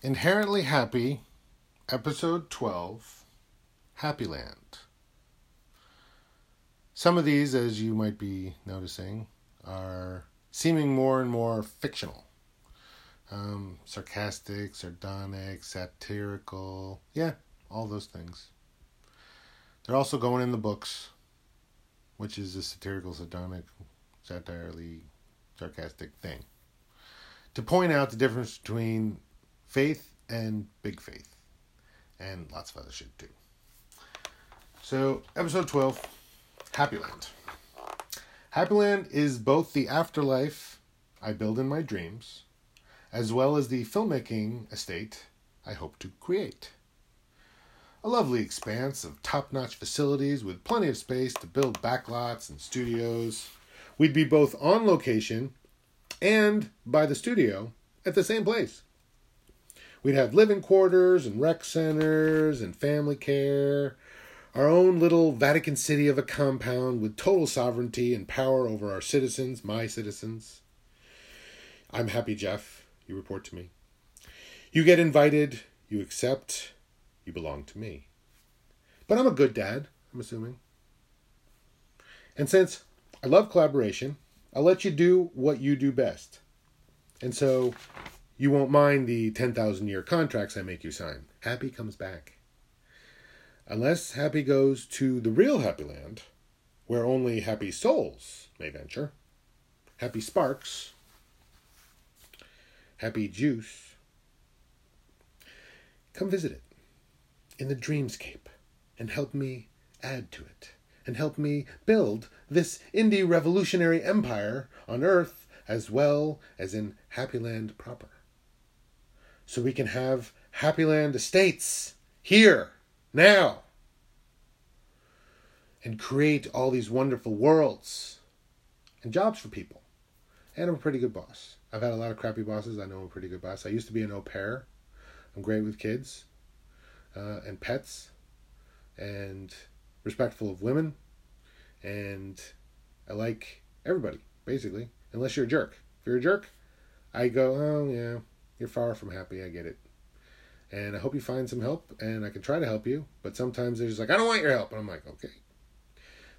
Inherently Happy, Episode 12 Happy Land. Some of these, as you might be noticing, are seeming more and more fictional. Um, sarcastic, sardonic, satirical. Yeah, all those things. They're also going in the books, which is a satirical, sardonic, satirically sarcastic thing. To point out the difference between faith and big faith, and lots of other shit too. So, episode 12 Happy Land. Happy Land is both the afterlife I build in my dreams, as well as the filmmaking estate I hope to create. A lovely expanse of top notch facilities with plenty of space to build backlots and studios. We'd be both on location and by the studio at the same place. We'd have living quarters and rec centers and family care, our own little Vatican City of a compound with total sovereignty and power over our citizens, my citizens. I'm happy, Jeff. You report to me. You get invited, you accept, you belong to me. But I'm a good dad, I'm assuming. And since I love collaboration, I'll let you do what you do best. And so you won't mind the 10,000 year contracts I make you sign. Happy comes back. Unless Happy goes to the real Happy Land, where only happy souls may venture, happy sparks, happy juice, come visit it in the dreamscape and help me add to it and help me build this indie revolutionary empire on Earth as well as in Happy Land proper. So we can have Happy Land estates here, now, and create all these wonderful worlds and jobs for people. And I'm a pretty good boss. I've had a lot of crappy bosses. I know I'm a pretty good boss. I used to be an au pair. I'm great with kids uh, and pets and respectful of women. And I like everybody, basically, unless you're a jerk. If you're a jerk, I go, oh, yeah, you're far from happy. I get it. And I hope you find some help, and I can try to help you. But sometimes they're just like, I don't want your help. And I'm like, okay.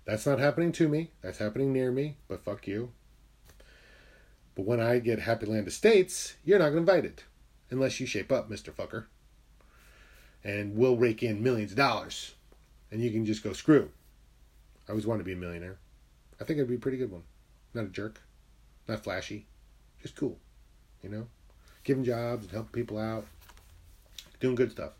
That's not happening to me. That's happening near me, but fuck you. But when I get Happy Land Estates, you're not invited. Unless you shape up, Mr. Fucker. And we'll rake in millions of dollars. And you can just go screw. I always wanted to be a millionaire. I think I'd be a pretty good one. Not a jerk. Not flashy. Just cool. You know? Giving jobs and helping people out. Doing good stuff.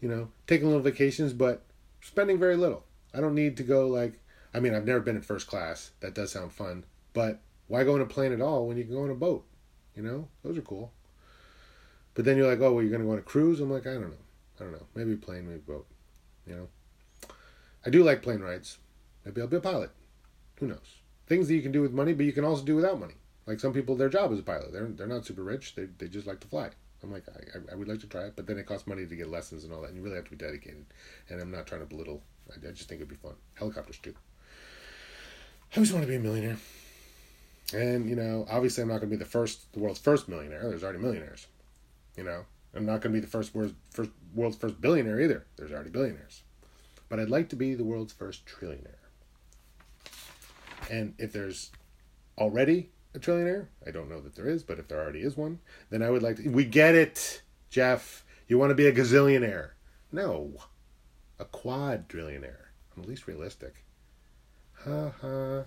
You know? Taking little vacations, but spending very little. I don't need to go like I mean, I've never been in first class. That does sound fun. But why go in a plane at all when you can go in a boat? You know, those are cool. But then you're like, oh, well, you're going to go on a cruise? I'm like, I don't know. I don't know. Maybe plane, maybe boat. You know? I do like plane rides. Maybe I'll be a pilot. Who knows? Things that you can do with money, but you can also do without money. Like some people, their job is a pilot. They're, they're not super rich. They, they just like to fly. I'm like, I, I would like to try it, but then it costs money to get lessons and all that, and you really have to be dedicated. And I'm not trying to belittle. I, I just think it'd be fun. Helicopters, too. I always want to be a millionaire. And, you know, obviously I'm not going to be the first, the world's first millionaire. There's already millionaires. You know, I'm not going to be the first world's first, world's first billionaire either. There's already billionaires. But I'd like to be the world's first trillionaire. And if there's already a trillionaire, I don't know that there is, but if there already is one, then I would like to. We get it, Jeff. You want to be a gazillionaire. No, a quadrillionaire. I'm at least realistic. Ha ha.